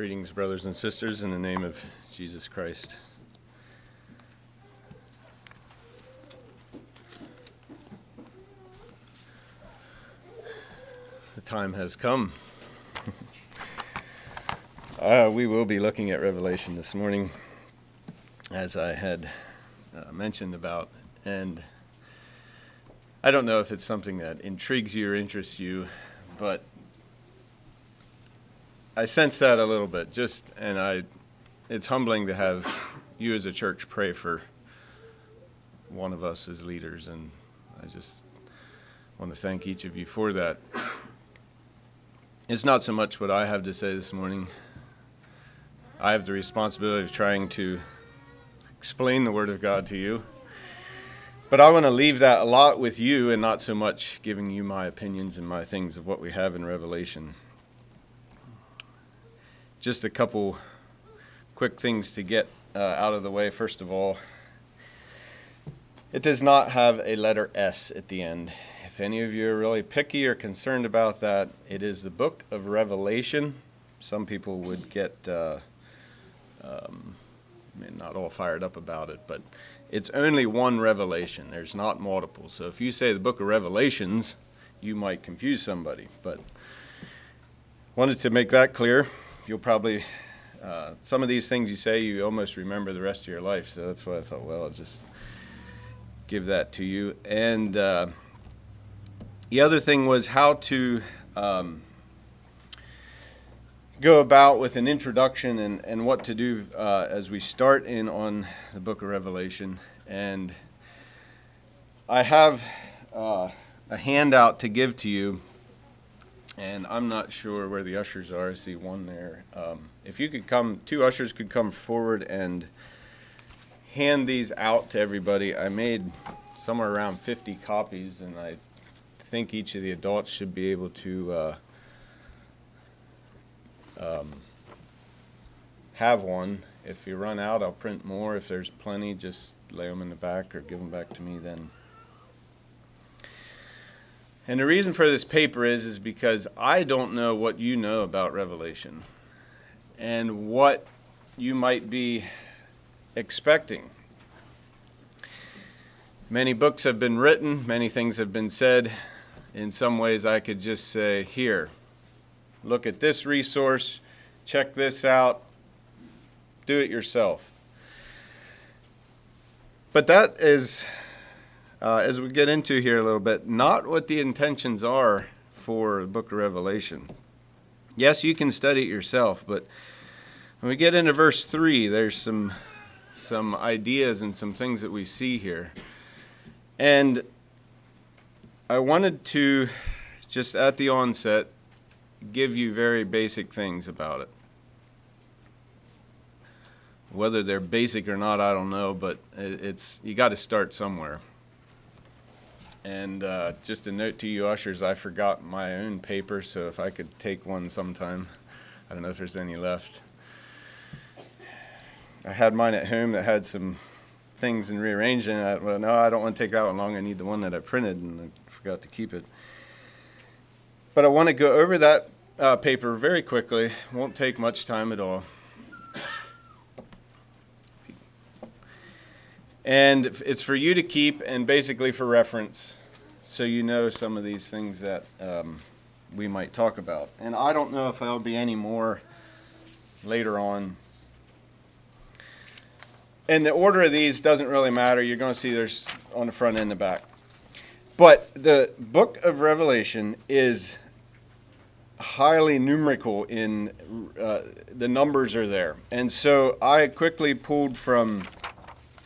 Greetings, brothers and sisters, in the name of Jesus Christ. The time has come. uh, we will be looking at Revelation this morning, as I had uh, mentioned about, and I don't know if it's something that intrigues you or interests you, but I sense that a little bit. Just and I, it's humbling to have you as a church pray for one of us as leaders, and I just want to thank each of you for that. It's not so much what I have to say this morning. I have the responsibility of trying to explain the Word of God to you. But I want to leave that a lot with you and not so much giving you my opinions and my things of what we have in Revelation. Just a couple quick things to get uh, out of the way. First of all, it does not have a letter S at the end. If any of you are really picky or concerned about that, it is the book of Revelation. Some people would get uh, um, not all fired up about it, but it's only one revelation. There's not multiple. So if you say the book of Revelations, you might confuse somebody. But wanted to make that clear. You'll probably uh, some of these things you say you almost remember the rest of your life. So that's why I thought, well, I'll just give that to you. And uh, the other thing was how to um, go about with an introduction and, and what to do uh, as we start in on the book of Revelation. And I have uh, a handout to give to you, and I'm not sure where the ushers are. I see one there. Um, if you could come, two ushers could come forward and hand these out to everybody. I made somewhere around 50 copies, and I think each of the adults should be able to uh, um, have one. If you run out, I'll print more. If there's plenty, just lay them in the back or give them back to me then. And the reason for this paper is is because I don't know what you know about Revelation and what you might be expecting. Many books have been written, many things have been said, in some ways, I could just say, here, look at this resource, check this out, do it yourself. But that is, uh, as we get into here a little bit, not what the intentions are for the book of Revelation. Yes, you can study it yourself, but when we get into verse 3, there's some, some ideas and some things that we see here. And I wanted to just at the onset give you very basic things about it. Whether they're basic or not, I don't know, but it's you got to start somewhere. And uh, just a note to you ushers, I forgot my own paper, so if I could take one sometime, I don't know if there's any left. I had mine at home that had some things and rearranging. I, well, no, I don't want to take that one long. I need the one that I printed, and I forgot to keep it. But I want to go over that uh, paper very quickly. Won't take much time at all. And it's for you to keep and basically for reference so you know some of these things that um, we might talk about. And I don't know if there'll be any more later on. And the order of these doesn't really matter. You're going to see there's on the front and the back. But the book of Revelation is highly numerical in uh, the numbers are there. And so I quickly pulled from,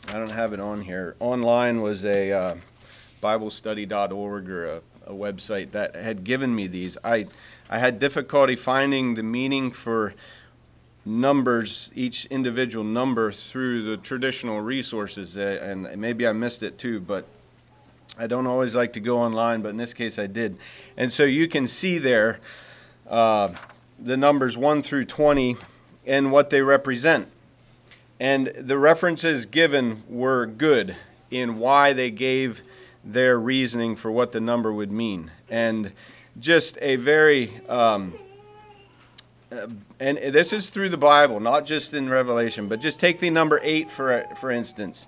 I don't have it on here, online was a uh, BibleStudy.org or a, a website that had given me these. I, I had difficulty finding the meaning for numbers, each individual number through the traditional resources, uh, and maybe I missed it too, but I don't always like to go online, but in this case I did. And so you can see there uh, the numbers 1 through 20 and what they represent. And the references given were good in why they gave their reasoning for what the number would mean. And just a very um, uh, and this is through the Bible, not just in Revelation, but just take the number eight for for instance.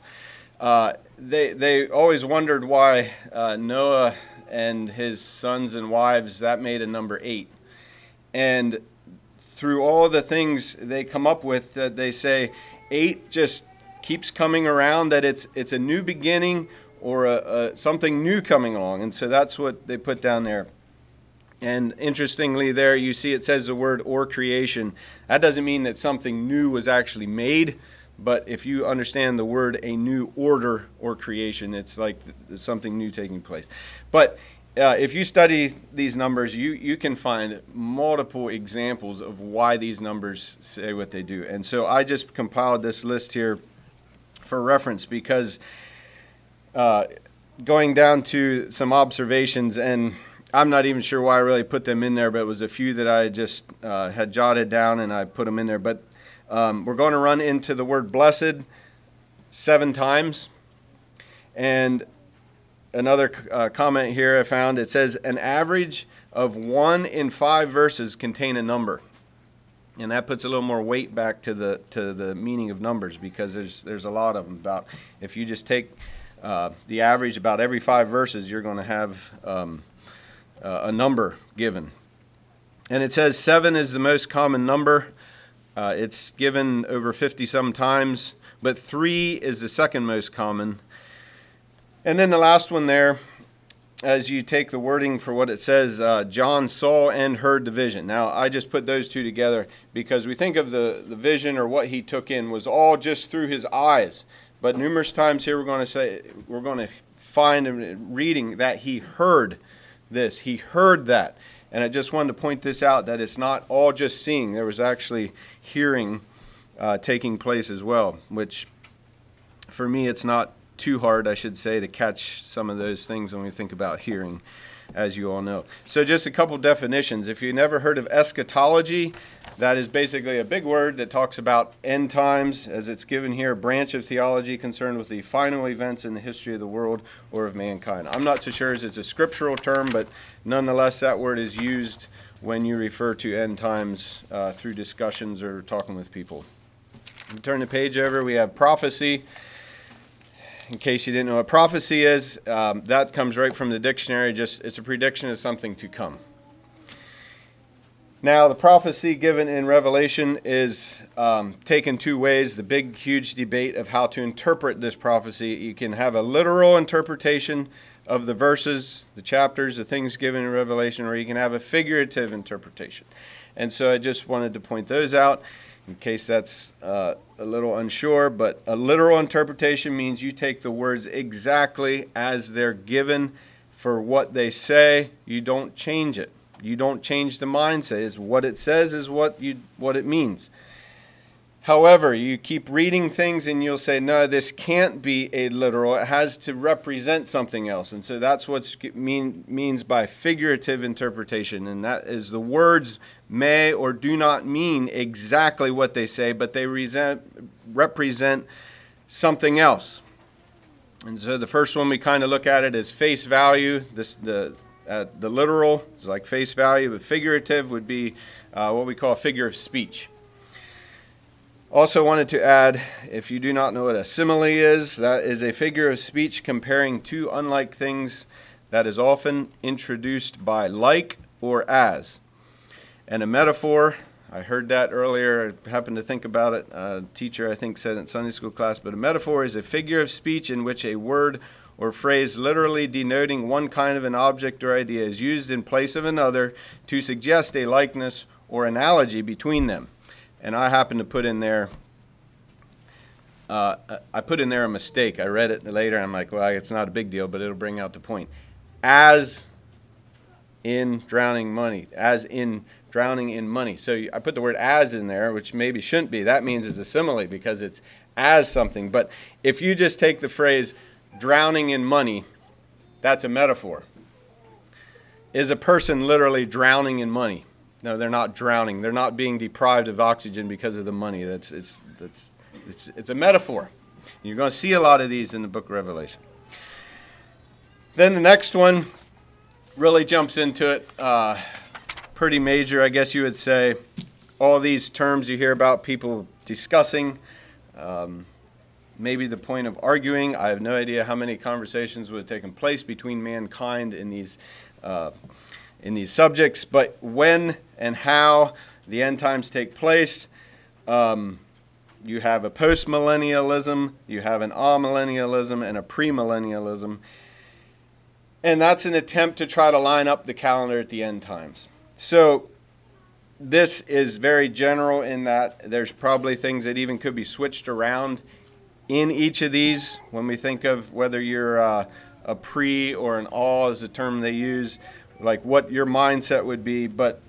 Uh, they they always wondered why uh, Noah and his sons and wives that made a number eight, and through all the things they come up with, that they say eight just keeps coming around. That it's it's a new beginning or a, a, something new coming along, and so that's what they put down there. And interestingly, there you see it says the word or creation. That doesn't mean that something new was actually made, but if you understand the word a new order or creation, it's like something new taking place. But uh, if you study these numbers, you, you can find multiple examples of why these numbers say what they do. And so I just compiled this list here for reference because uh, going down to some observations and I'm not even sure why I really put them in there, but it was a few that I just uh, had jotted down and I put them in there. But um, we're going to run into the word blessed seven times. And another uh, comment here I found it says an average of one in five verses contain a number. And that puts a little more weight back to the to the meaning of numbers because there's there's a lot of them. About if you just take uh, the average about every five verses, you're going to have um, uh, a number given. And it says seven is the most common number. Uh, it's given over 50 some times, but three is the second most common. And then the last one there, as you take the wording for what it says, uh, John saw and heard the vision. Now, I just put those two together because we think of the, the vision or what he took in was all just through his eyes. But numerous times here we're going to say, we're going to find in reading that he heard this. He heard that. And I just wanted to point this out that it's not all just seeing, there was actually hearing uh, taking place as well, which for me it's not too hard, I should say, to catch some of those things when we think about hearing as you all know. So, just a couple definitions. If you've never heard of eschatology, that is basically a big word that talks about end times, as it's given here, a branch of theology concerned with the final events in the history of the world or of mankind. I'm not so sure as it's a scriptural term, but nonetheless, that word is used when you refer to end times uh, through discussions or talking with people. Turn the page over, we have prophecy in case you didn't know what prophecy is, um, that comes right from the dictionary. Just it's a prediction of something to come. Now, the prophecy given in Revelation is um, taken two ways. The big, huge debate of how to interpret this prophecy. You can have a literal interpretation of the verses, the chapters, the things given in Revelation, or you can have a figurative interpretation. And so I just wanted to point those out in case that's uh, a little unsure, but a literal interpretation means you take the words exactly as they're given for what they say. You don't change it. You don't change the mindset. It's what it says is what you what it means. However, you keep reading things and you'll say, no, this can't be a literal. It has to represent something else. And so that's what mean, means by figurative interpretation. And that is the words may or do not mean exactly what they say, but they resent, represent something else. And so the first one we kind of look at it as face value. This the uh, the literal is like face value, but figurative would be uh, what we call a figure of speech. Also, wanted to add if you do not know what a simile is, that is a figure of speech comparing two unlike things that is often introduced by like or as. And a metaphor, I heard that earlier, I happened to think about it. A teacher, I think, said in Sunday school class, but a metaphor is a figure of speech in which a word or phrase literally denoting one kind of an object or idea is used in place of another to suggest a likeness or analogy between them and I happen to put in there. Uh, I put in there a mistake. I read it later. I'm like, well, it's not a big deal, but it'll bring out the point. As in drowning money, as in drowning in money. So I put the word as in there, which maybe shouldn't be. That means it's a simile because it's as something. But if you just take the phrase drowning in money, that's a metaphor. Is a person literally drowning in money? No, they're not drowning. They're not being deprived of oxygen because of the money. That's it's that's it's it's a metaphor. You're going to see a lot of these in the book of Revelation. Then the next one really jumps into it. Uh, pretty major, I guess you would say. all these terms you hear about people discussing. Um, maybe the point of arguing. I have no idea how many conversations would have taken place between mankind in these uh, in these subjects, but when and how the end times take place. Um, you have a postmillennialism, you have an amillennialism, and a premillennialism. And that's an attempt to try to line up the calendar at the end times. So, this is very general in that there's probably things that even could be switched around in each of these when we think of whether you're uh, a pre or an all is the term they use, like what your mindset would be. But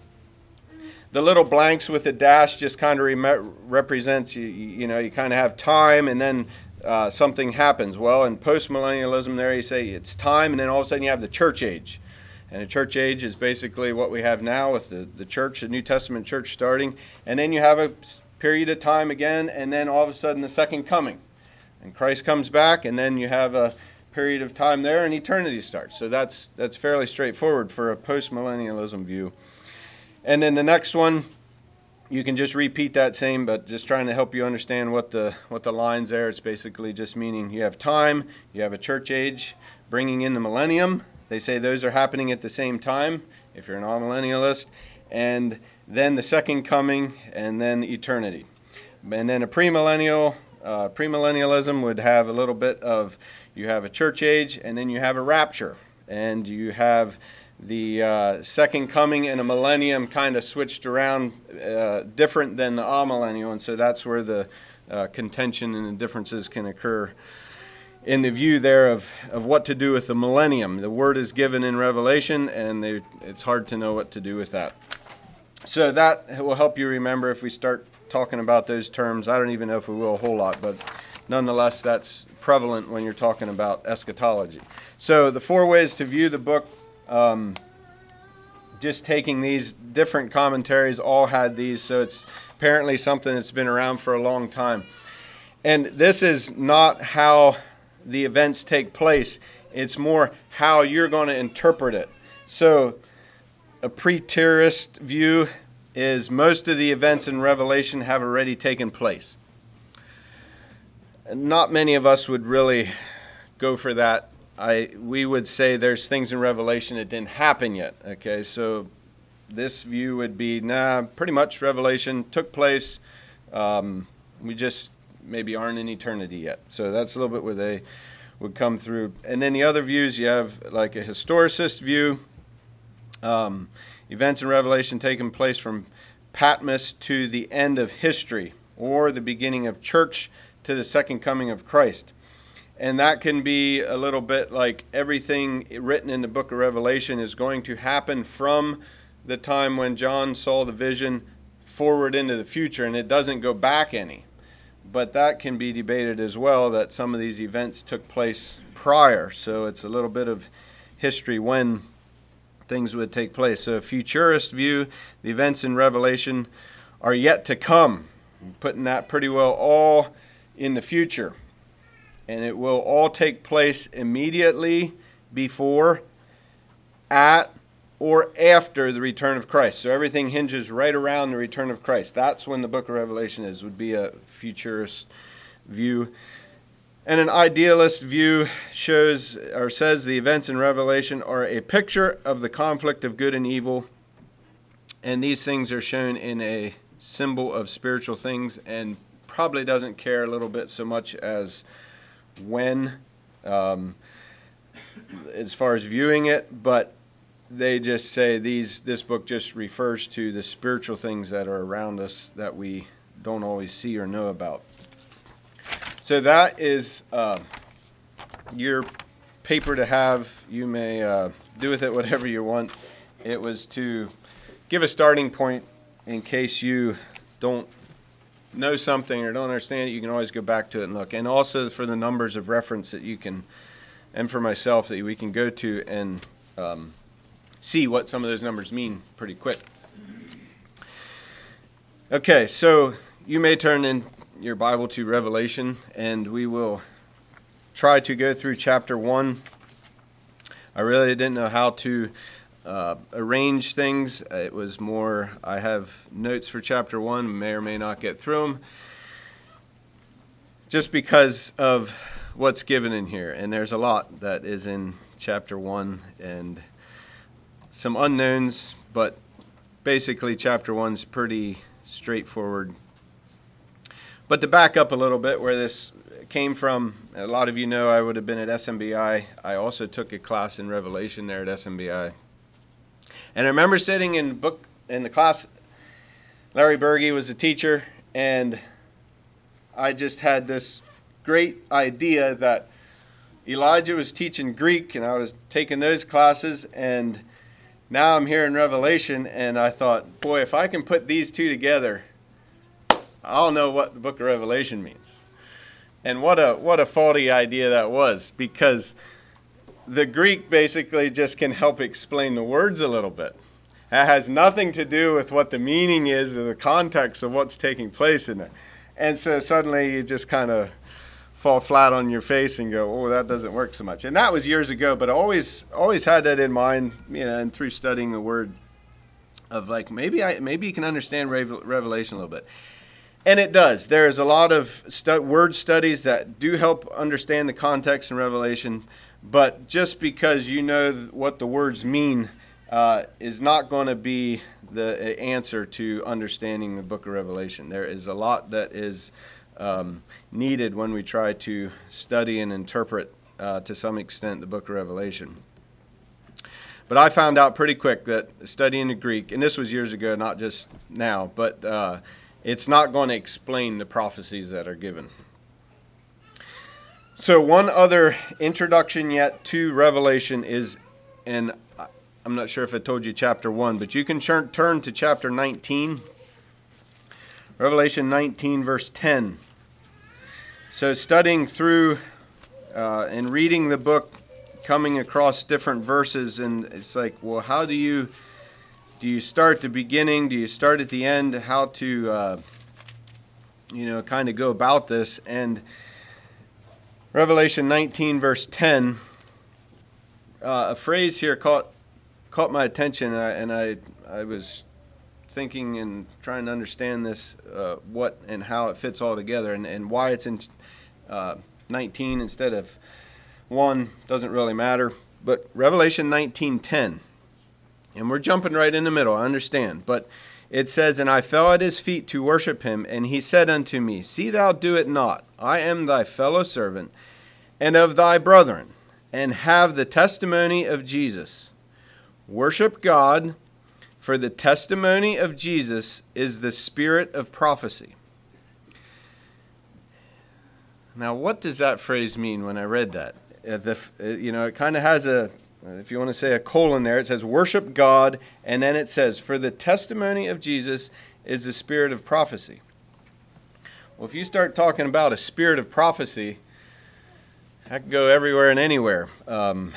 the little blanks with the dash just kind of re- represents you, you know, you kind of have time and then uh, something happens. Well, in postmillennialism, there you say it's time, and then all of a sudden you have the church age. And the church age is basically what we have now with the, the church, the New Testament church starting. And then you have a period of time again, and then all of a sudden the second coming. And Christ comes back, and then you have a period of time there, and eternity starts. So that's, that's fairly straightforward for a postmillennialism view. And then the next one, you can just repeat that same, but just trying to help you understand what the what the lines there. It's basically just meaning you have time, you have a church age, bringing in the millennium, they say those are happening at the same time, if you're an amillennialist, and then the second coming, and then eternity. And then a premillennial, uh, premillennialism would have a little bit of you have a church age, and then you have a rapture, and you have the uh, second coming and a millennium kind of switched around, uh, different than the amillennial, and so that's where the uh, contention and the differences can occur in the view there of, of what to do with the millennium. The word is given in Revelation, and they, it's hard to know what to do with that. So that will help you remember if we start talking about those terms. I don't even know if we will a whole lot, but nonetheless, that's prevalent when you're talking about eschatology. So the four ways to view the book. Um, just taking these different commentaries, all had these, so it's apparently something that's been around for a long time. And this is not how the events take place. It's more how you're going to interpret it. So, a preterist view is most of the events in Revelation have already taken place. Not many of us would really go for that. I we would say there's things in Revelation that didn't happen yet. Okay, so this view would be nah, pretty much Revelation took place. Um, we just maybe aren't in eternity yet. So that's a little bit where they would come through. And then the other views, you have like a historicist view, um, events in Revelation taking place from Patmos to the end of history, or the beginning of church to the second coming of Christ. And that can be a little bit like everything written in the book of Revelation is going to happen from the time when John saw the vision forward into the future, and it doesn't go back any but that can be debated as well that some of these events took place prior. So it's a little bit of history when things would take place. So, futurist view, the events in Revelation are yet to come, putting that pretty well all in the future. And it will all take place immediately before, at, or after the return of Christ. So everything hinges right around the return of Christ. That's when the book of Revelation is, would be a futurist view. And an idealist view shows or says the events in Revelation are a picture of the conflict of good and evil. And these things are shown in a symbol of spiritual things and probably doesn't care a little bit so much as when, um, as far as viewing it, but they just say these this book just refers to the spiritual things that are around us that we don't always see or know about. So that is uh, your paper to have. You may uh, do with it whatever you want. It was to give a starting point in case you don't know something or don't understand it. You can always go back to it and look, and also for the numbers of reference that you can, and for myself that we can go to and. Um, see what some of those numbers mean pretty quick. Okay, so you may turn in your Bible to Revelation, and we will try to go through chapter 1. I really didn't know how to uh, arrange things. It was more, I have notes for chapter one, may or may not get through them, just because of what's given in here. And there's a lot that is in chapter one and some unknowns, but basically, chapter one's pretty straightforward. But to back up a little bit, where this came from, a lot of you know I would have been at SMBI. I also took a class in Revelation there at SMBI. And I remember sitting in book in the class. Larry Berge was a teacher, and I just had this great idea that Elijah was teaching Greek, and I was taking those classes, and now I'm here in Revelation, and I thought, boy, if I can put these two together, I'll know what the book of Revelation means. And what a what a faulty idea that was, because the Greek basically just can help explain the words a little bit. That has nothing to do with what the meaning is or the context of what's taking place in it. And so suddenly you just kind of fall flat on your face and go, "Oh, that doesn't work so much." And that was years ago, but I always always had that in mind, you know, and through studying the word of like maybe I maybe you can understand Revelation a little bit. And it does. There's a lot of stu- word studies that do help understand the context in Revelation, but just because you know what the words mean uh, is not going to be the answer to understanding the book of Revelation. There is a lot that is um, needed when we try to study and interpret uh, to some extent the book of Revelation. But I found out pretty quick that studying the Greek, and this was years ago, not just now, but uh, it's not going to explain the prophecies that are given. So, one other introduction yet to Revelation is, and I'm not sure if I told you chapter 1, but you can turn to chapter 19. Revelation 19, verse 10. So, studying through uh, and reading the book, coming across different verses, and it's like, well, how do you do you start at the beginning? Do you start at the end? How to uh, you know kind of go about this? And Revelation 19, verse 10, uh, a phrase here caught caught my attention, and I, and I, I was thinking and trying to understand this, uh, what and how it fits all together, and, and why it's in uh, 19 instead of 1 doesn't really matter. But Revelation 19:10, and we're jumping right in the middle. I understand, but it says, "And I fell at his feet to worship him, and he said unto me, See thou do it not. I am thy fellow servant, and of thy brethren, and have the testimony of Jesus. Worship God." For the testimony of Jesus is the spirit of prophecy. Now, what does that phrase mean when I read that? Uh, the, uh, you know, it kind of has a, if you want to say a colon there, it says worship God, and then it says, for the testimony of Jesus is the spirit of prophecy. Well, if you start talking about a spirit of prophecy, that can go everywhere and anywhere. Um,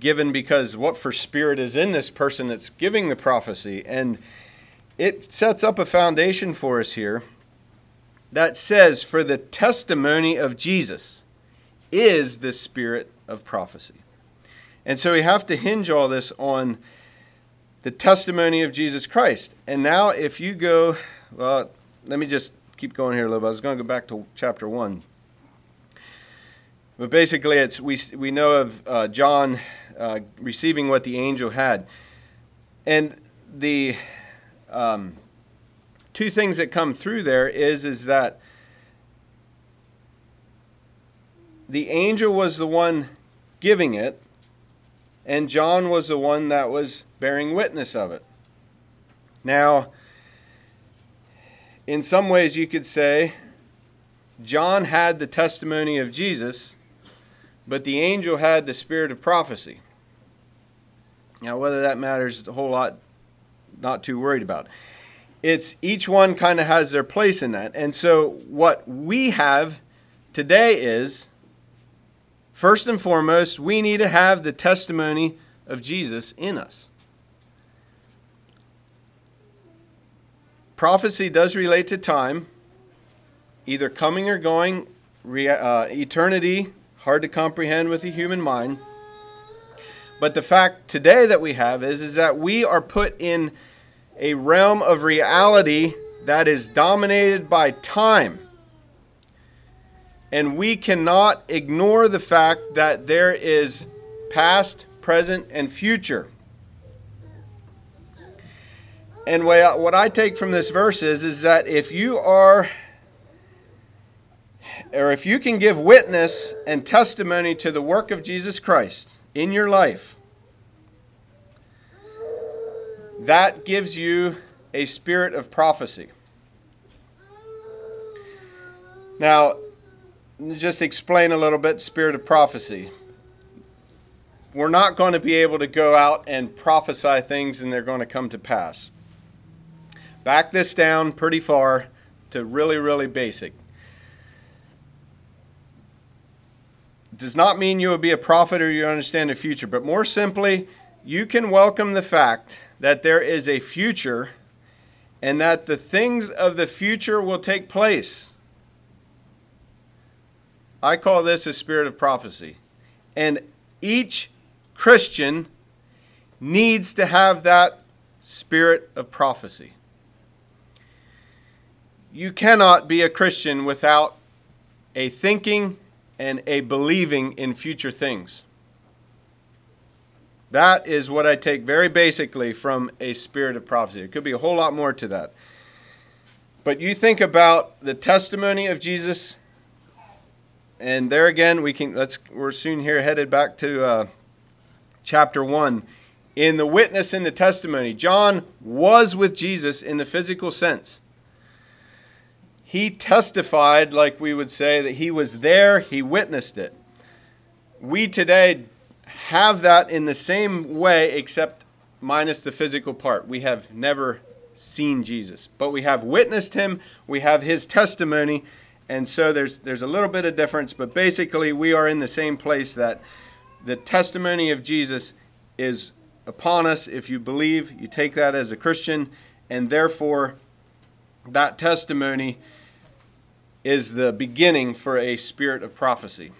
given because what for spirit is in this person that's giving the prophecy. And it sets up a foundation for us here that says, For the testimony of Jesus is the spirit of prophecy. And so we have to hinge all this on the testimony of Jesus Christ. And now, if you go, well, let me just keep going here a little bit. I was going to go back to chapter 1. But basically, it's we, we know of uh, John uh, receiving what the angel had. And the um, two things that come through there is is that the angel was the one giving it and John was the one that was bearing witness of it. Now, in some ways you could say John had the testimony of Jesus, but the angel had the spirit of prophecy. Now, whether that matters a whole lot, not too worried about it's each one kind of has their place in that. And so what we have today is first and foremost, we need to have the testimony of Jesus in us. Prophecy does relate to time, either coming or going, uh, eternity, hard to comprehend with the human mind. But the fact today that we have is, is that we are put in a realm of reality that is dominated by time. And we cannot ignore the fact that there is past, present, and future. And what I take from this verse is, is that if you are, or if you can give witness and testimony to the work of Jesus Christ in your life, that gives you a spirit of prophecy. Now, just explain a little bit spirit of prophecy. We're not going to be able to go out and prophesy things and they're going to come to pass. Back this down pretty far to really, really basic. Does not mean you will be a prophet or you understand the future, but more simply, you can welcome the fact that there is a future and that the things of the future will take place. I call this a spirit of prophecy. And each Christian needs to have that spirit of prophecy. You cannot be a Christian without a thinking and a believing in future things. That is what I take very basically from a spirit of prophecy. It could be a whole lot more to that. But you think about the testimony of Jesus and there again, we can let's we're soon here headed back to uh, chapter one. In the witness and the testimony, John was with Jesus in the physical sense. He testified, like we would say, that he was there, he witnessed it. We today have that in the same way, except minus the physical part. We have never seen Jesus, but we have witnessed him, we have his testimony, and so there's there's a little bit of difference, but basically we are in the same place that the testimony of Jesus is upon us if you believe, you take that as a Christian, and therefore that testimony is the beginning for a spirit of prophecy.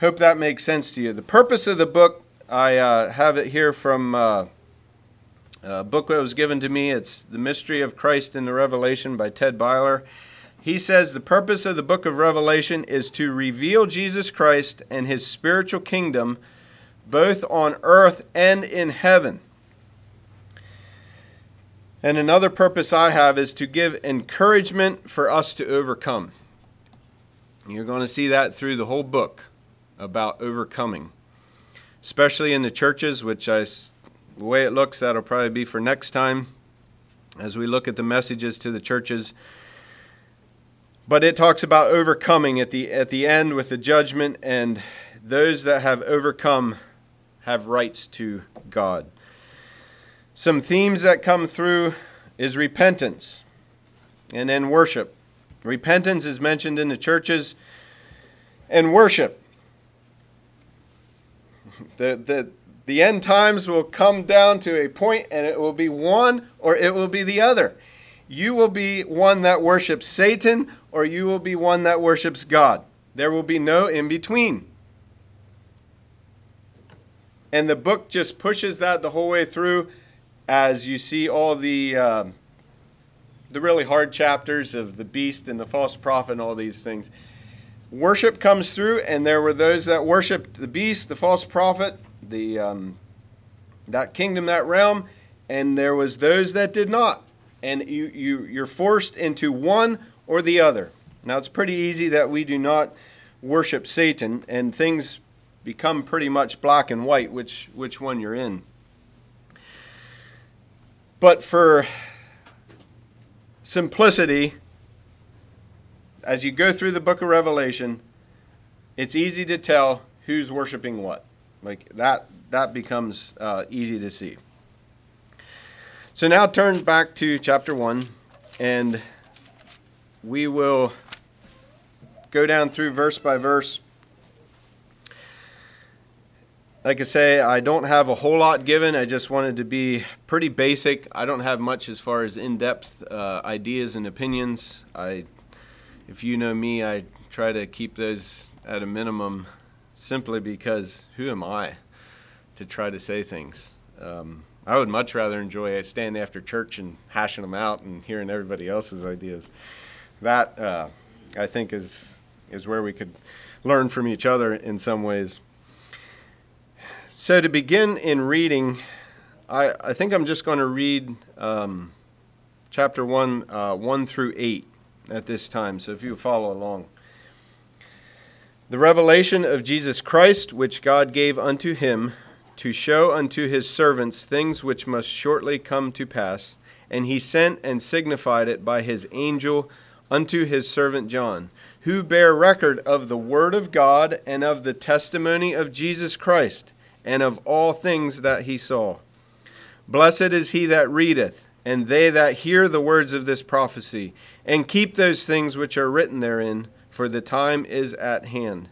Hope that makes sense to you. The purpose of the book, I uh, have it here from uh, a book that was given to me. It's The Mystery of Christ in the Revelation by Ted Byler. He says the purpose of the book of Revelation is to reveal Jesus Christ and his spiritual kingdom both on earth and in heaven. And another purpose I have is to give encouragement for us to overcome. You're going to see that through the whole book about overcoming, especially in the churches, which I, the way it looks, that'll probably be for next time as we look at the messages to the churches. But it talks about overcoming at the at the end with the judgment and those that have overcome have rights to God. Some themes that come through is repentance and then worship. Repentance is mentioned in the churches and worship. The, the, the end times will come down to a point and it will be one or it will be the other. You will be one that worships Satan or you will be one that worships God. There will be no in between. And the book just pushes that the whole way through as you see all the, uh, the really hard chapters of the beast and the false prophet and all these things. Worship comes through, and there were those that worshiped the beast, the false prophet, the, um, that kingdom, that realm, and there was those that did not. And you, you, you're forced into one or the other. Now, it's pretty easy that we do not worship Satan, and things become pretty much black and white which, which one you're in. But for simplicity, as you go through the book of Revelation, it's easy to tell who's worshiping what. Like that, that becomes uh, easy to see. So now turn back to chapter 1 and we will go down through verse by verse. Like I say, I don't have a whole lot given. I just wanted to be pretty basic. I don't have much as far as in-depth uh, ideas and opinions. I, if you know me, I try to keep those at a minimum, simply because who am I? to try to say things. Um, I would much rather enjoy standing after church and hashing them out and hearing everybody else's ideas. That uh, I think is is where we could learn from each other in some ways. So to begin in reading, I, I think I'm just going to read um, chapter one uh, one through eight at this time. So if you follow along. The revelation of Jesus Christ, which God gave unto him to show unto his servants things which must shortly come to pass, and he sent and signified it by his angel unto his servant John, who bear record of the word of God and of the testimony of Jesus Christ, and of all things that he saw. Blessed is he that readeth, and they that hear the words of this prophecy, and keep those things which are written therein for the time is at hand.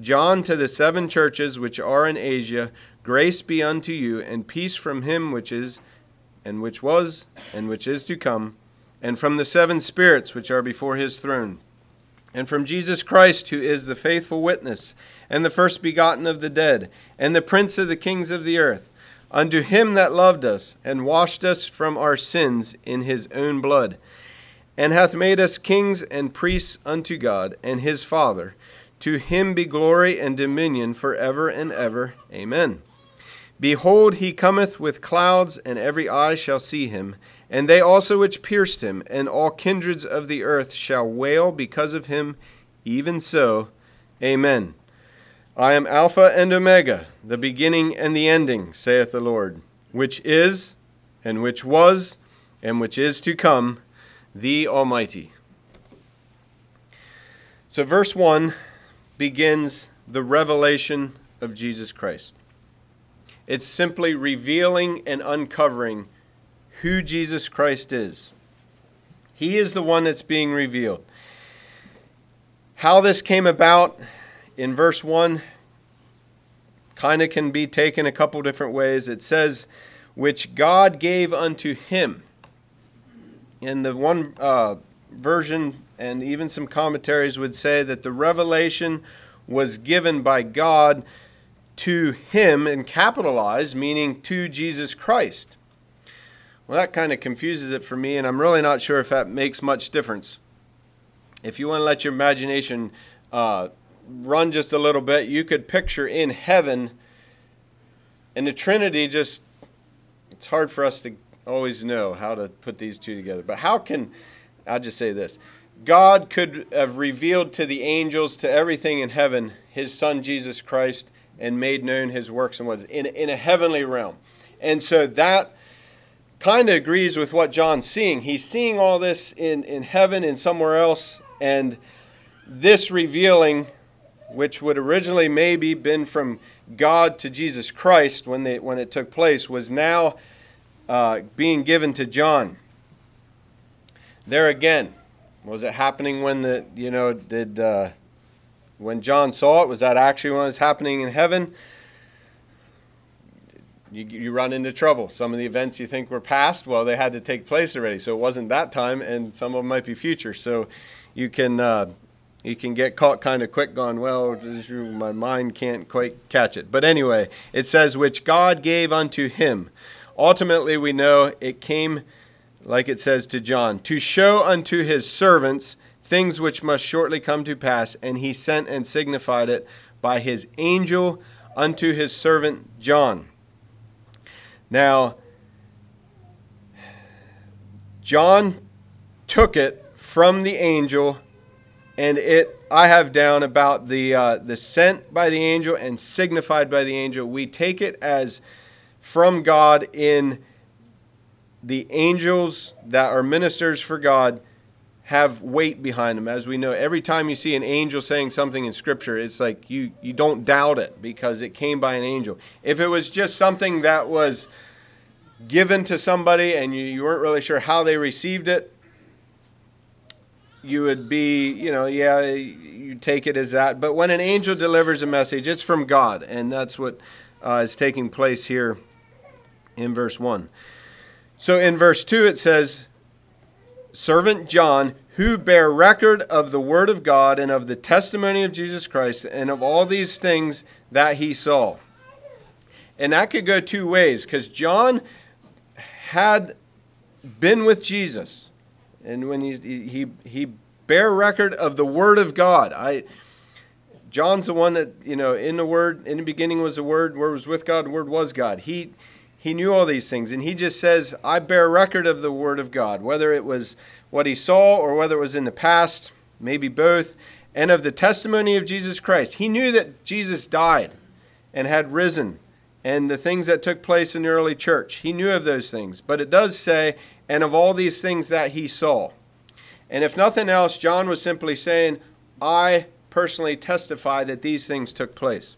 John to the seven churches which are in Asia, grace be unto you, and peace from him which is, and which was, and which is to come, and from the seven spirits which are before his throne, and from Jesus Christ, who is the faithful witness, and the first begotten of the dead, and the prince of the kings of the earth, unto him that loved us, and washed us from our sins in his own blood and hath made us kings and priests unto God and his Father. To him be glory and dominion for ever and ever. Amen. Behold, he cometh with clouds, and every eye shall see him, and they also which pierced him, and all kindreds of the earth shall wail because of him. Even so, Amen. I am Alpha and Omega, the beginning and the ending, saith the Lord, which is, and which was, and which is to come the Almighty. So, verse 1 begins the revelation of Jesus Christ. It's simply revealing and uncovering who Jesus Christ is. He is the one that's being revealed. How this came about in verse 1 kind of can be taken a couple different ways. It says, which God gave unto him in the one uh, version, and even some commentaries would say that the revelation was given by God to him and capitalized, meaning to Jesus Christ. Well, that kind of confuses it for me, and I'm really not sure if that makes much difference. If you want to let your imagination uh, run just a little bit, you could picture in heaven, and the Trinity just, it's hard for us to always know how to put these two together. But how can, I'll just say this God could have revealed to the angels, to everything in heaven, his son Jesus Christ, and made known his works and what in, in a heavenly realm. And so that kind of agrees with what John's seeing. He's seeing all this in, in heaven and somewhere else, and this revealing, which would originally maybe been from God to Jesus Christ when they when it took place, was now uh, being given to John. There again, was it happening when the you know did uh, when John saw it? Was that actually when was happening in heaven? You, you run into trouble. Some of the events you think were past, well, they had to take place already, so it wasn't that time, and some of them might be future. So you can uh, you can get caught kind of quick, going, well, my mind can't quite catch it. But anyway, it says, which God gave unto him Ultimately, we know it came, like it says to John, to show unto his servants things which must shortly come to pass, and he sent and signified it by his angel unto his servant John. Now, John took it from the angel, and it I have down about the uh, the sent by the angel and signified by the angel. We take it as from God in the angels that are ministers for God have weight behind them. As we know, every time you see an angel saying something in Scripture, it's like you, you don't doubt it because it came by an angel. If it was just something that was given to somebody and you, you weren't really sure how they received it, you would be, you know, yeah, you take it as that. But when an angel delivers a message, it's from God, and that's what uh, is taking place here in verse 1. So in verse 2, it says, Servant John, who bear record of the word of God and of the testimony of Jesus Christ and of all these things that he saw. And that could go two ways because John had been with Jesus. And when he, he, he bear record of the Word of God. I, John's the one that, you know, in the Word, in the beginning was the Word, Word was with God, Word was God. He, he knew all these things. And he just says, I bear record of the Word of God, whether it was what he saw or whether it was in the past, maybe both, and of the testimony of Jesus Christ. He knew that Jesus died and had risen and the things that took place in the early church. He knew of those things. But it does say, and of all these things that he saw. And if nothing else, John was simply saying, I personally testify that these things took place.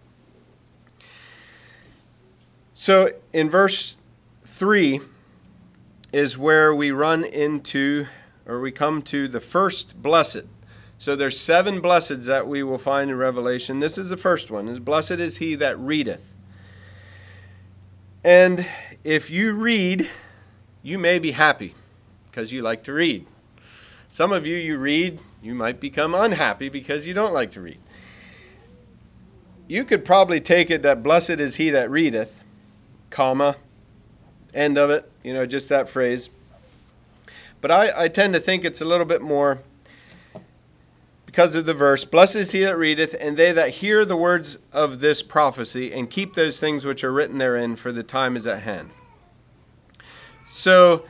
So in verse 3 is where we run into, or we come to the first blessed. So there's seven blesseds that we will find in Revelation. This is the first one. Is blessed is he that readeth. And if you read, you may be happy because you like to read. Some of you, you read, you might become unhappy because you don't like to read. You could probably take it that blessed is he that readeth, comma, end of it, you know, just that phrase. But I, I tend to think it's a little bit more because of the verse Blessed is he that readeth, and they that hear the words of this prophecy, and keep those things which are written therein, for the time is at hand. So,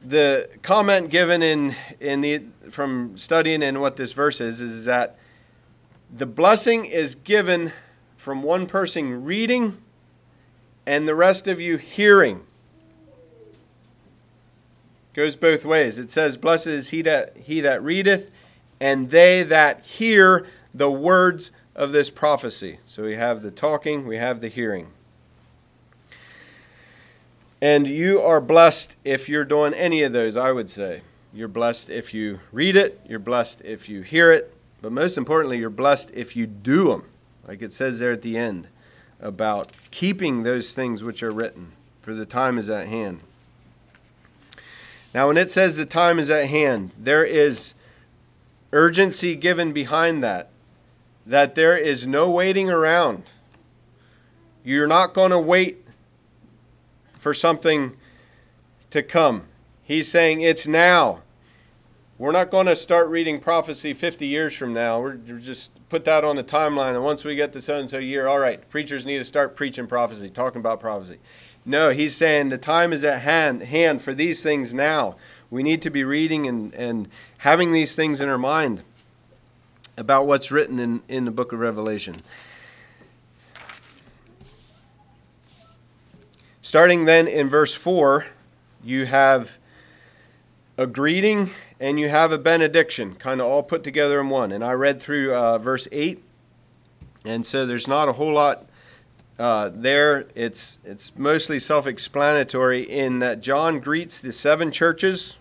the comment given in, in the, from studying in what this verse is, is that the blessing is given from one person reading and the rest of you hearing. Goes both ways. It says, Blessed is he that, he that readeth and they that hear the words of this prophecy. So we have the talking, we have the hearing. And you are blessed if you're doing any of those, I would say. You're blessed if you read it, you're blessed if you hear it, but most importantly, you're blessed if you do them, like it says there at the end about keeping those things which are written, for the time is at hand. Now, when it says the time is at hand, there is urgency given behind that, that there is no waiting around. You're not going to wait for something to come. He's saying it's now. We're not going to start reading prophecy 50 years from now. We're, just put that on the timeline. And once we get to so and so year, all right, preachers need to start preaching prophecy, talking about prophecy. No, he's saying the time is at hand, hand for these things now. We need to be reading and, and having these things in our mind about what's written in, in the book of Revelation. Starting then in verse 4, you have a greeting and you have a benediction, kind of all put together in one. And I read through uh, verse 8, and so there's not a whole lot uh, there. It's, it's mostly self explanatory in that John greets the seven churches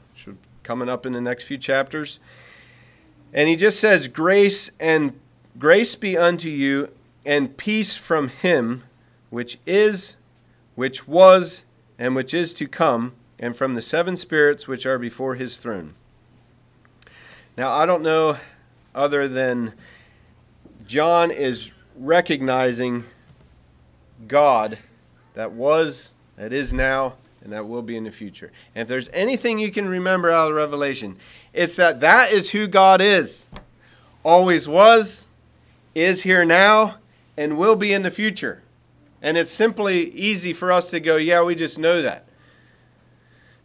coming up in the next few chapters. And he just says, Grace and grace be unto you, and peace from him which is, which was, and which is to come, and from the seven spirits which are before his throne. Now, I don't know other than John is recognizing God that was, that is now, and that will be in the future. And if there's anything you can remember out of Revelation, it's that that is who God is. Always was, is here now, and will be in the future. And it's simply easy for us to go, yeah, we just know that.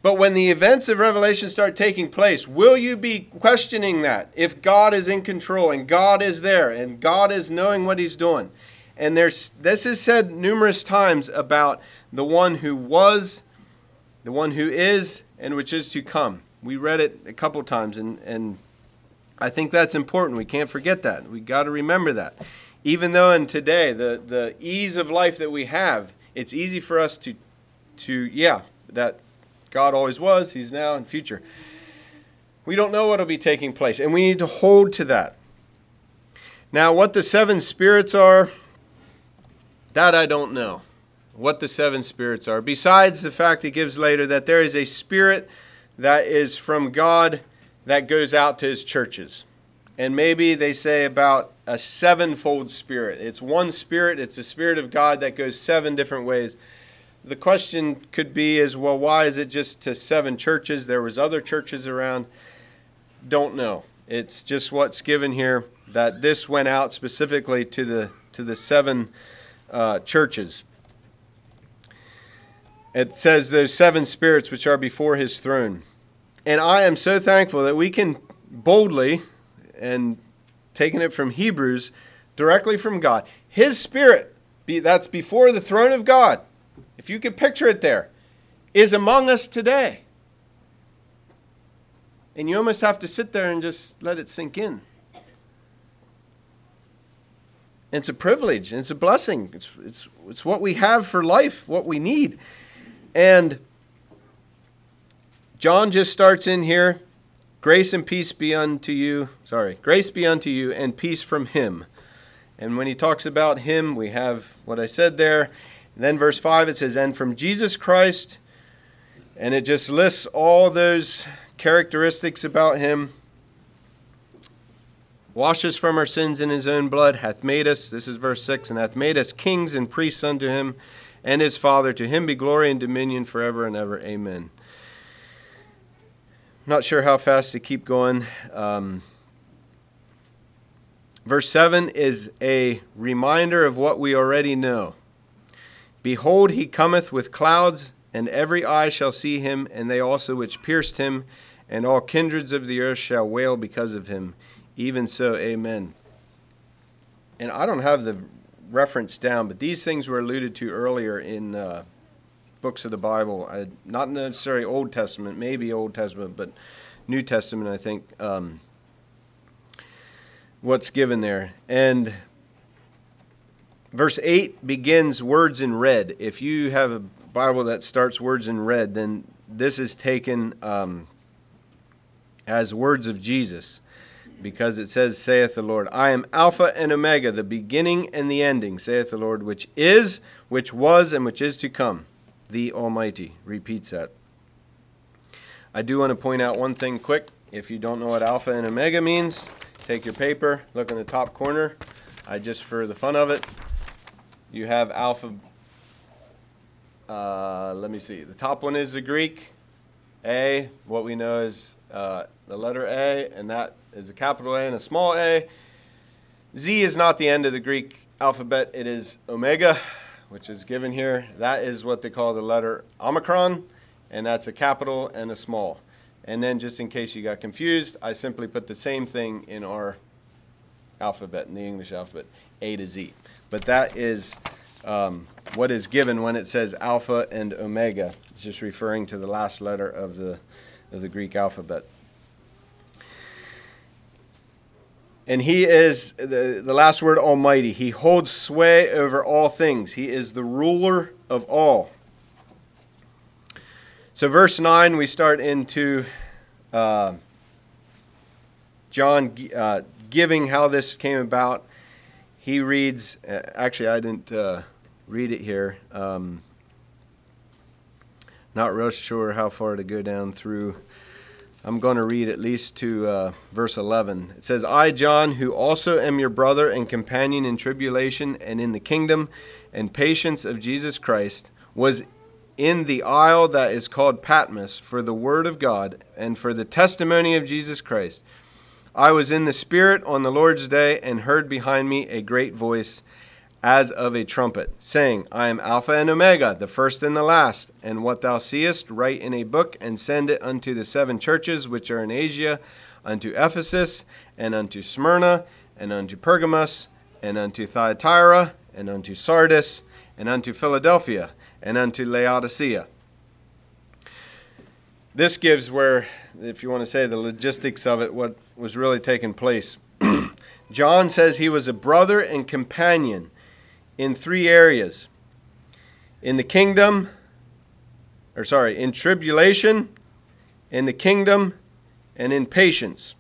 But when the events of Revelation start taking place, will you be questioning that? If God is in control and God is there and God is knowing what he's doing. And there's this is said numerous times about the one who was the one who is and which is to come. We read it a couple times, and, and I think that's important. We can't forget that. We got to remember that. Even though in today, the, the ease of life that we have, it's easy for us to, to, yeah, that God always was, He's now, and future. We don't know what will be taking place, and we need to hold to that. Now, what the seven spirits are, that I don't know what the seven spirits are. Besides the fact he gives later that there is a spirit that is from God that goes out to his churches. and maybe they say about a sevenfold spirit. It's one spirit, it's the spirit of God that goes seven different ways. The question could be is well why is it just to seven churches? There was other churches around. Don't know. It's just what's given here that this went out specifically to the to the seven uh, churches. It says those seven spirits which are before his throne. And I am so thankful that we can boldly and taking it from Hebrews directly from God. His spirit, be, that's before the throne of God. If you could picture it there, is among us today. And you almost have to sit there and just let it sink in. It's a privilege. It's a blessing. It's, it's, it's what we have for life, what we need. And John just starts in here grace and peace be unto you. Sorry, grace be unto you and peace from him. And when he talks about him, we have what I said there. And then verse 5 it says, And from Jesus Christ, and it just lists all those characteristics about him. Wash us from our sins in his own blood, hath made us, this is verse 6, and hath made us kings and priests unto him and his Father. To him be glory and dominion forever and ever. Amen. not sure how fast to keep going. Um, verse 7 is a reminder of what we already know. Behold, he cometh with clouds, and every eye shall see him, and they also which pierced him, and all kindreds of the earth shall wail because of him. Even so, amen. And I don't have the reference down, but these things were alluded to earlier in uh, books of the Bible. I, not necessarily Old Testament, maybe Old Testament, but New Testament, I think. Um, what's given there. And verse 8 begins words in red. If you have a Bible that starts words in red, then this is taken um, as words of Jesus because it says, saith the Lord, I am Alpha and Omega, the beginning and the ending, saith the Lord, which is, which was, and which is to come. The Almighty repeats that. I do want to point out one thing quick. If you don't know what Alpha and Omega means, take your paper, look in the top corner. I just, for the fun of it, you have Alpha. Uh, let me see. The top one is the Greek. A, what we know is uh, the letter A, and that is a capital A and a small a. Z is not the end of the Greek alphabet, it is omega, which is given here. That is what they call the letter omicron, and that's a capital and a small. And then, just in case you got confused, I simply put the same thing in our alphabet, in the English alphabet, A to Z. But that is um, what is given when it says alpha and omega. It's just referring to the last letter of the, of the Greek alphabet. And he is, the, the last word, Almighty. He holds sway over all things. He is the ruler of all. So, verse 9, we start into uh, John uh, giving how this came about. He reads, uh, actually, I didn't uh, read it here. Um, not real sure how far to go down through I'm going to read at least to uh, verse 11. It says, I, John, who also am your brother and companion in tribulation and in the kingdom and patience of Jesus Christ, was in the isle that is called Patmos for the word of God and for the testimony of Jesus Christ. I was in the Spirit on the Lord's day and heard behind me a great voice as of a trumpet, saying, I am Alpha and Omega, the first and the last. And what thou seest, write in a book, and send it unto the seven churches which are in Asia, unto Ephesus, and unto Smyrna, and unto Pergamos, and unto Thyatira, and unto Sardis, and unto Philadelphia, and unto Laodicea. This gives where, if you want to say the logistics of it, what was really taking place. John says he was a brother and companion in three areas in the kingdom, or sorry, in tribulation, in the kingdom, and in patience.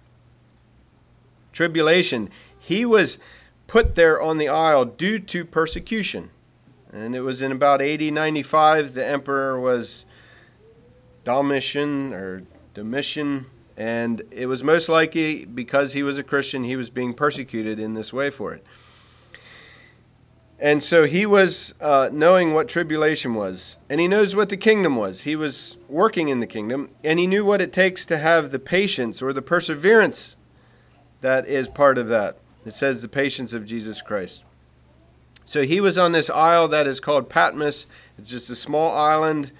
Tribulation, he was put there on the isle due to persecution. And it was in about AD 95, the emperor was Domitian or Domitian, And it was most likely because he was a Christian, he was being persecuted in this way for it. And so he was uh, knowing what tribulation was, and he knows what the kingdom was. He was working in the kingdom, and he knew what it takes to have the patience or the perseverance that is part of that. It says the patience of Jesus Christ. So he was on this isle that is called Patmos. It's just a small island,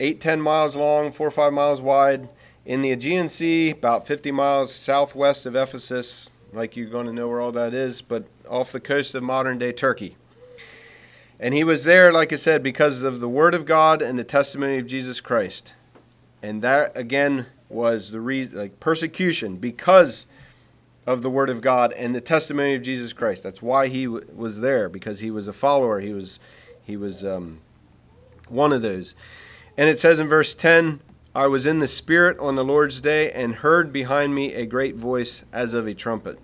eight, ten miles long, four or five miles wide, in the Aegean Sea, about 50 miles southwest of Ephesus. Like you're going to know where all that is, but off the coast of modern day Turkey. And he was there, like I said, because of the Word of God and the testimony of Jesus Christ. And that, again, was the reason, like persecution, because of the Word of God and the testimony of Jesus Christ. That's why he w- was there, because he was a follower. He was, he was um, one of those. And it says in verse 10 I was in the Spirit on the Lord's day and heard behind me a great voice as of a trumpet.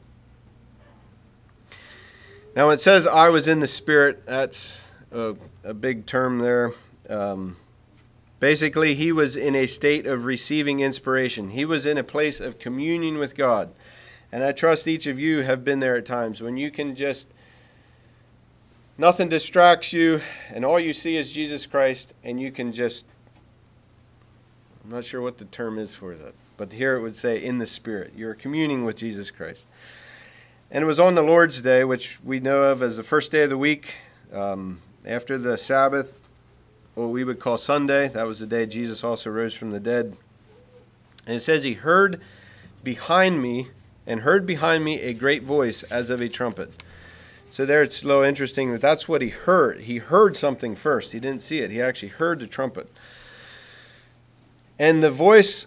Now, when it says I was in the Spirit, that's a, a big term there. Um, basically, he was in a state of receiving inspiration, he was in a place of communion with God. And I trust each of you have been there at times when you can just, nothing distracts you, and all you see is Jesus Christ, and you can just, I'm not sure what the term is for that, but here it would say in the Spirit. You're communing with Jesus Christ. And it was on the Lord's Day, which we know of as the first day of the week, um, after the Sabbath, what we would call Sunday. That was the day Jesus also rose from the dead. And it says, He heard behind me, and heard behind me a great voice as of a trumpet. So there it's a little interesting that that's what he heard. He heard something first. He didn't see it. He actually heard the trumpet. And the voice,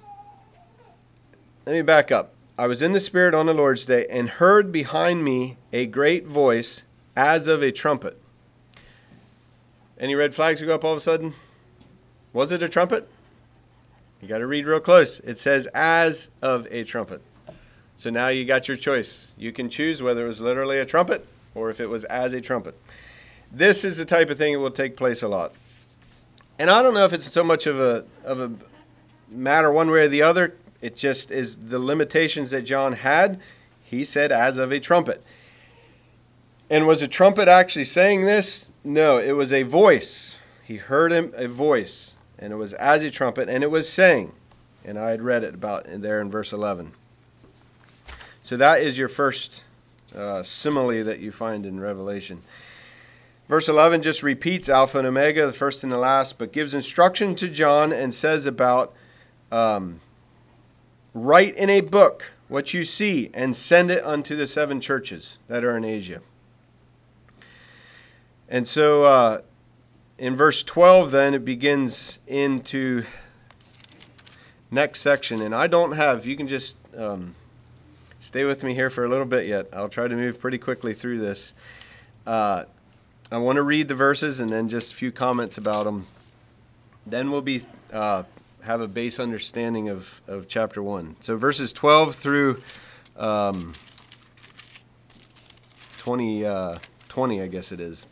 let me back up. I was in the Spirit on the Lord's day and heard behind me a great voice as of a trumpet. Any red flags go up all of a sudden? Was it a trumpet? You got to read real close. It says as of a trumpet. So now you got your choice. You can choose whether it was literally a trumpet or if it was as a trumpet. This is the type of thing that will take place a lot. And I don't know if it's so much of a of a matter one way or the other it just is the limitations that John had. He said, as of a trumpet. And was a trumpet actually saying this? No, it was a voice. He heard him a voice, and it was as a trumpet, and it was saying. And I had read it about there in verse 11. So that is your first uh, simile that you find in Revelation. Verse 11 just repeats Alpha and Omega, the first and the last, but gives instruction to John and says about um, Write in a book what you see and send it unto the seven churches that are in Asia. And so uh, in verse 12, then it begins into next section. And I don't have, you can just um, stay with me here for a little bit yet. I'll try to move pretty quickly through this. Uh, I want to read the verses and then just a few comments about them. Then we'll be uh, have a base understanding of, of chapter 1. So verses 12 through um, 20, uh, 20, I guess it is.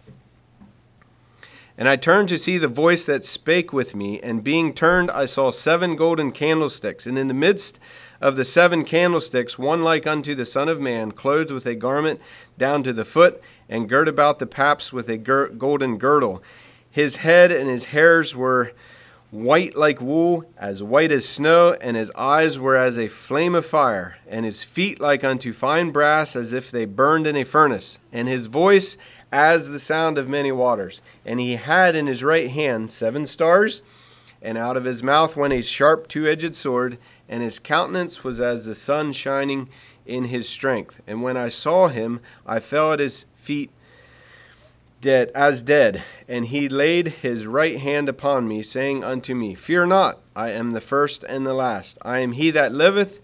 And I turned to see the voice that spake with me, and being turned, I saw seven golden candlesticks, and in the midst of the seven candlesticks, one like unto the Son of Man, clothed with a garment down to the foot, and girt about the paps with a gir- golden girdle. His head and his hairs were white like wool, as white as snow, and his eyes were as a flame of fire, and his feet like unto fine brass, as if they burned in a furnace, and his voice as the sound of many waters. And he had in his right hand seven stars, and out of his mouth went a sharp two edged sword, and his countenance was as the sun shining in his strength. And when I saw him, I fell at his feet dead as dead and he laid his right hand upon me saying unto me fear not i am the first and the last. I am he that liveth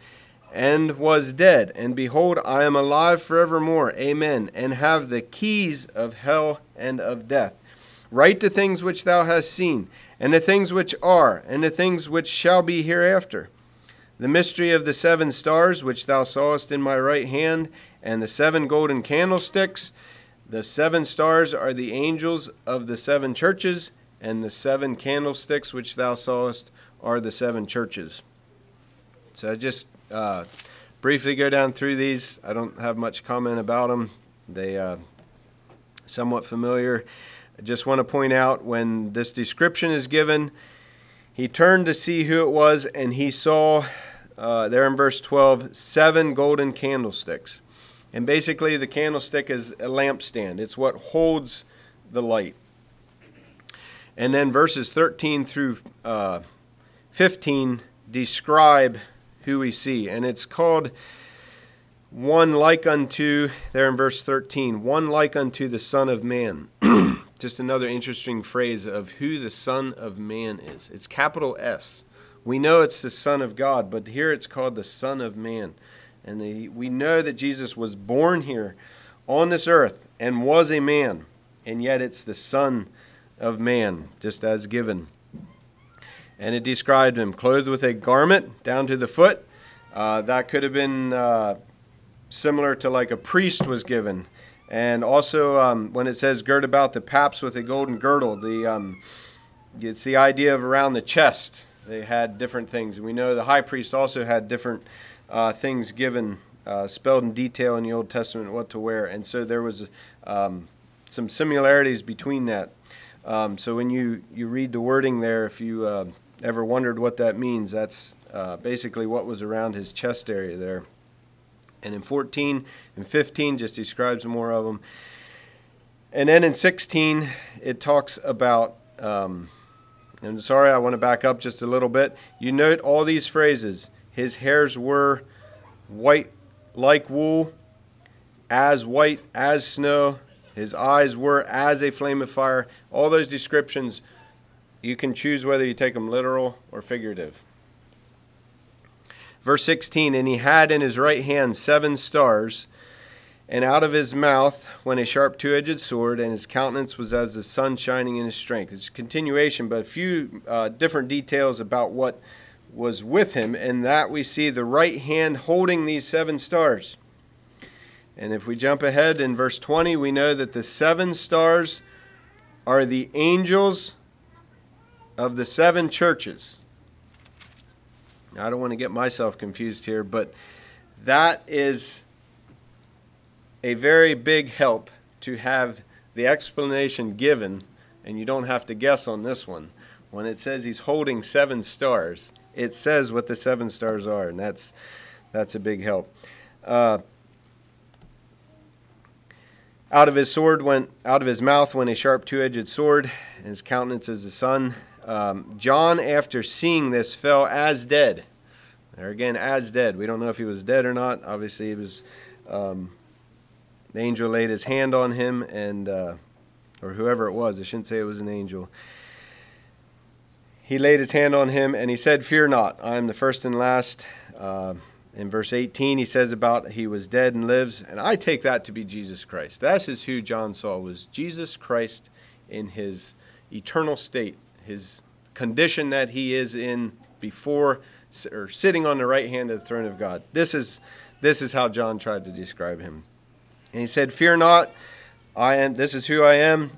and was dead. And behold i am alive forevermore. Amen. And have the keys of hell and of death. Write the things which thou hast seen and the things which are and the things which shall be hereafter. The mystery of the seven stars which thou sawest in my right hand and the seven golden candlesticks the seven stars are the angels of the seven churches, and the seven candlesticks which thou sawest are the seven churches. So I just uh, briefly go down through these. I don't have much comment about them. They uh, somewhat familiar. I just want to point out when this description is given, he turned to see who it was, and he saw uh, there in verse 12 seven golden candlesticks. And basically, the candlestick is a lampstand, it's what holds the light. And then verses 13 through uh, 15 describe who we see. And it's called one like unto, there in verse 13, one like unto the Son of Man. Just another interesting phrase of who the Son of Man is. It's capital S. We know it's the Son of God, but here it's called the Son of Man. And the, we know that Jesus was born here on this earth and was a man, and yet it's the Son of Man, just as given. And it described him clothed with a garment down to the foot. Uh, that could have been uh, similar to like a priest was given. And also, um, when it says gird about the paps with a golden girdle, the um, it's the idea of around the chest. They had different things. And we know the high priest also had different uh, things given, uh, spelled in detail in the Old Testament what to wear. And so there was um, some similarities between that. Um, so when you, you read the wording there, if you uh, ever wondered what that means, that's uh, basically what was around his chest area there. And in 14 and 15 just describes more of them. And then in 16, it talks about, um, and sorry, I want to back up just a little bit. You note all these phrases. His hairs were white like wool, as white as snow. His eyes were as a flame of fire. All those descriptions, you can choose whether you take them literal or figurative. Verse 16 And he had in his right hand seven stars, and out of his mouth went a sharp two edged sword, and his countenance was as the sun shining in his strength. It's continuation, but a few uh, different details about what was with him, and that we see the right hand holding these seven stars. And if we jump ahead in verse 20, we know that the seven stars are the angels of the seven churches. I don't want to get myself confused here, but that is a very big help to have the explanation given, and you don't have to guess on this one. When it says he's holding seven stars, it says what the seven stars are, and that's that's a big help. Uh, out of his sword went out of his mouth went a sharp two-edged sword. and His countenance is the sun. Um, John, after seeing this, fell as dead. There again, as dead. We don't know if he was dead or not. Obviously, he was. Um, the angel laid his hand on him, and uh, or whoever it was. I shouldn't say it was an angel. He laid his hand on him, and he said, "Fear not. I am the first and last." Uh, in verse 18, he says about he was dead and lives, and I take that to be Jesus Christ. That is who John saw was Jesus Christ in his eternal state, his condition that he is in before or sitting on the right hand of the throne of God. This is this is how John tried to describe him. And he said, "Fear not, I am this is who I am."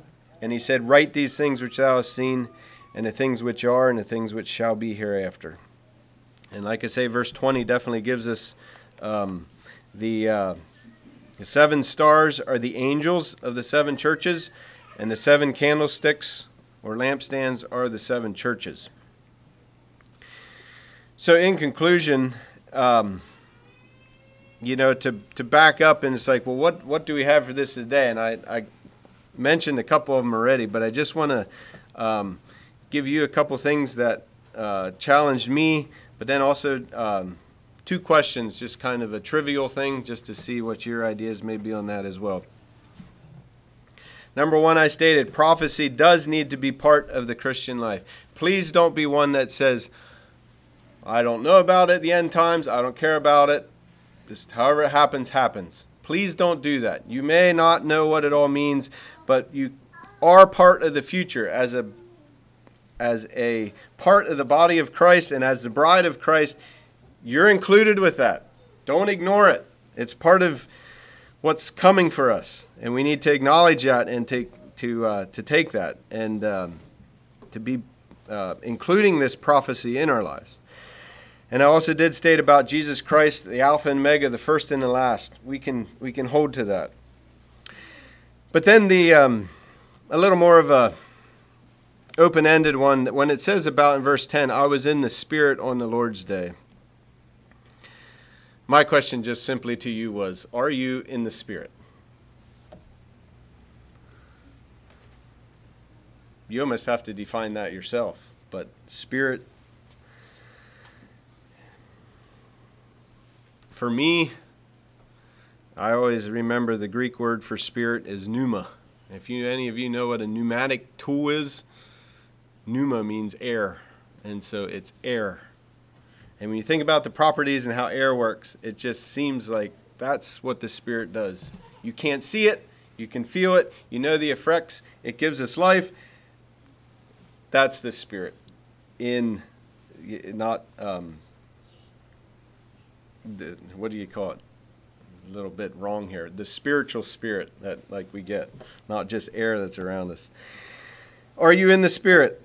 And he said, "Write these things which thou hast seen, and the things which are, and the things which shall be hereafter." And like I say, verse 20 definitely gives us um, the, uh, the seven stars are the angels of the seven churches, and the seven candlesticks or lampstands are the seven churches. So, in conclusion, um, you know, to, to back up and it's like, well, what, what do we have for this today? And I, I mentioned a couple of them already, but I just want to um, give you a couple things that uh, challenged me but then also um, two questions, just kind of a trivial thing, just to see what your ideas may be on that as well. Number one, I stated prophecy does need to be part of the Christian life. Please don't be one that says, I don't know about it, the end times, I don't care about it. Just however it happens, happens. Please don't do that. You may not know what it all means, but you are part of the future as a as a part of the body of Christ and as the bride of Christ, you're included with that. Don't ignore it. It's part of what's coming for us, and we need to acknowledge that and take to uh, to take that and um, to be uh, including this prophecy in our lives. And I also did state about Jesus Christ, the Alpha and Omega, the first and the last. We can we can hold to that. But then the um, a little more of a open-ended one when it says about in verse 10, I was in the Spirit on the Lord's day. My question just simply to you was, are you in the Spirit? You almost have to define that yourself. But Spirit For me, I always remember the Greek word for spirit is pneuma. If you any of you know what a pneumatic tool is, pneuma means air, and so it's air. And when you think about the properties and how air works, it just seems like that's what the spirit does. You can't see it, you can feel it, you know the effects, it gives us life. That's the spirit in not um, the, what do you call it? A little bit wrong here. The spiritual spirit that like we get, not just air that's around us. Are you in the spirit?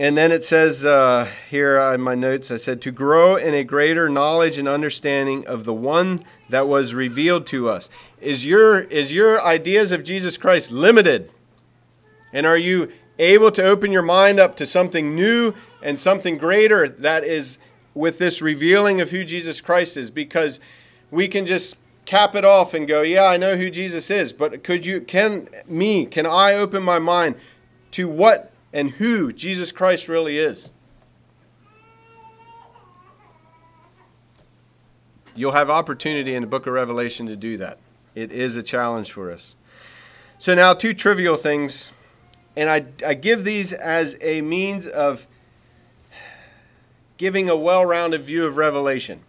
And then it says uh, here in my notes, I said, to grow in a greater knowledge and understanding of the one that was revealed to us. Is your, is your ideas of Jesus Christ limited? And are you able to open your mind up to something new and something greater that is with this revealing of who Jesus Christ is because we can just cap it off and go, yeah, I know who Jesus is, but could you can me, can I open my mind to what and who Jesus Christ really is? You'll have opportunity in the book of Revelation to do that. It is a challenge for us. So now two trivial things and I, I give these as a means of giving a well rounded view of Revelation.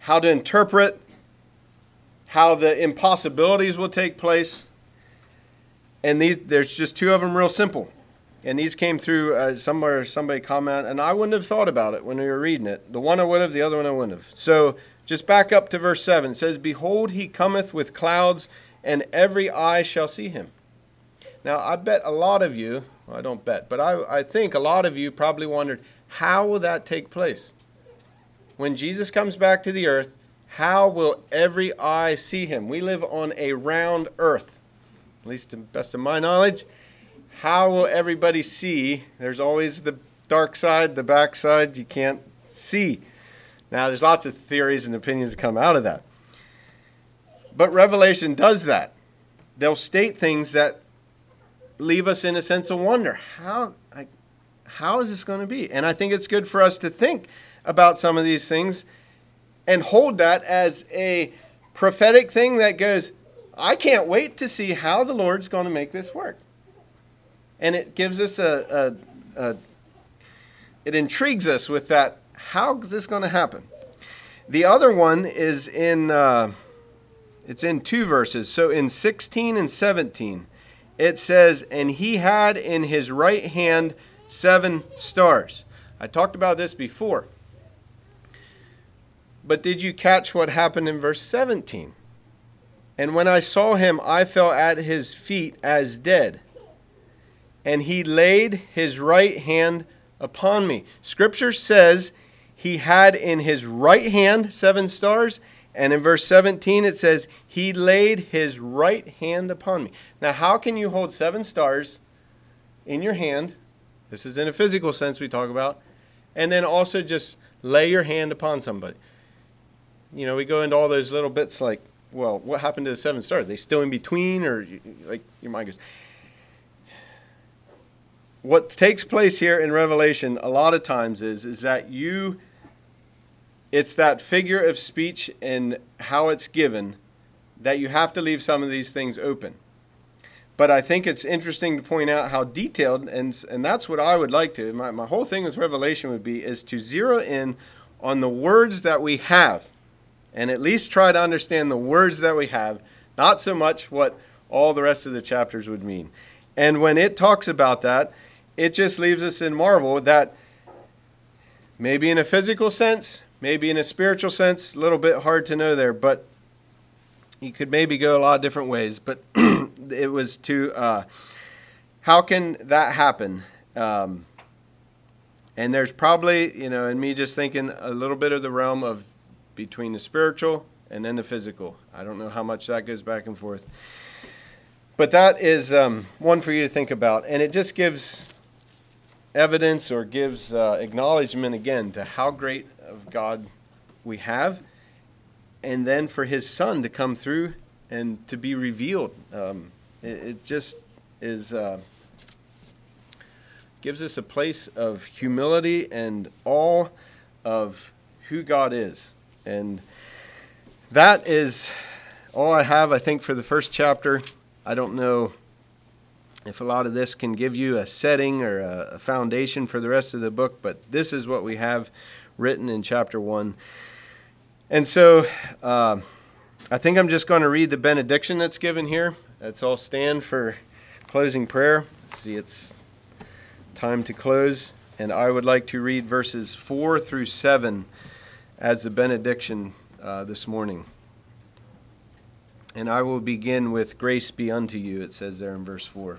How to interpret, how the impossibilities will take place. And these, there's just two of them real simple. And these came through uh, somewhere, somebody comment, and I wouldn't have thought about it when we were reading it. The one I would have, the other one I wouldn't have. So just back up to verse 7. It says, Behold, he cometh with clouds, and every eye shall see him. Now, I bet a lot of you, well, I don't bet, but I, I think a lot of you probably wondered, how will that take place? When Jesus comes back to the earth, how will every eye see him? We live on a round earth, at least to the best of my knowledge. How will everybody see? There's always the dark side, the back side you can't see. Now, there's lots of theories and opinions that come out of that. But Revelation does that. They'll state things that leave us in a sense of wonder. How, how is this going to be? And I think it's good for us to think about some of these things and hold that as a prophetic thing that goes, I can't wait to see how the Lord's going to make this work. And it gives us a, a, a it intrigues us with that. How is this going to happen? The other one is in, uh, it's in two verses. So in 16 and 17, it says, And he had in his right hand seven stars. I talked about this before. But did you catch what happened in verse 17? And when I saw him, I fell at his feet as dead. And he laid his right hand upon me. Scripture says he had in his right hand seven stars. And in verse 17, it says, He laid his right hand upon me. Now, how can you hold seven stars in your hand this is in a physical sense we talk about. And then also just lay your hand upon somebody. You know, we go into all those little bits like, well, what happened to the seven stars? Are they still in between, or like your mind goes. What takes place here in Revelation a lot of times is is that you. It's that figure of speech and how it's given that you have to leave some of these things open. But I think it's interesting to point out how detailed, and, and that's what I would like to. My, my whole thing with Revelation would be is to zero in on the words that we have and at least try to understand the words that we have, not so much what all the rest of the chapters would mean. And when it talks about that, it just leaves us in marvel that maybe in a physical sense, maybe in a spiritual sense, a little bit hard to know there, but you could maybe go a lot of different ways. But it was to uh, how can that happen? Um, And there's probably, you know, and me just thinking a little bit of the realm of between the spiritual and then the physical. I don't know how much that goes back and forth. But that is um, one for you to think about. And it just gives evidence or gives uh, acknowledgement again to how great of God we have. And then for his son to come through and to be revealed. Um, it, it, just is. Uh, gives us a place of humility and awe of who God is. And that is all I have, I think, for the first chapter. I don't know if a lot of this can give you a setting or a, foundation for the rest of the book, but this is what we have written in chapter 1. And so uh, I think I'm just going to read the benediction that's given here. Let's all stand for closing prayer. See, it's time to close. And I would like to read verses 4 through 7 as the benediction uh, this morning. And I will begin with grace be unto you, it says there in verse 4.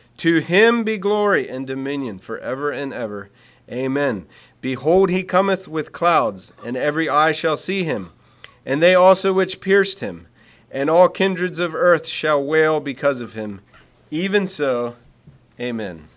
To him be glory and dominion for ever and ever. Amen. Behold, he cometh with clouds, and every eye shall see him, and they also which pierced him, and all kindreds of earth shall wail because of him. Even so, amen.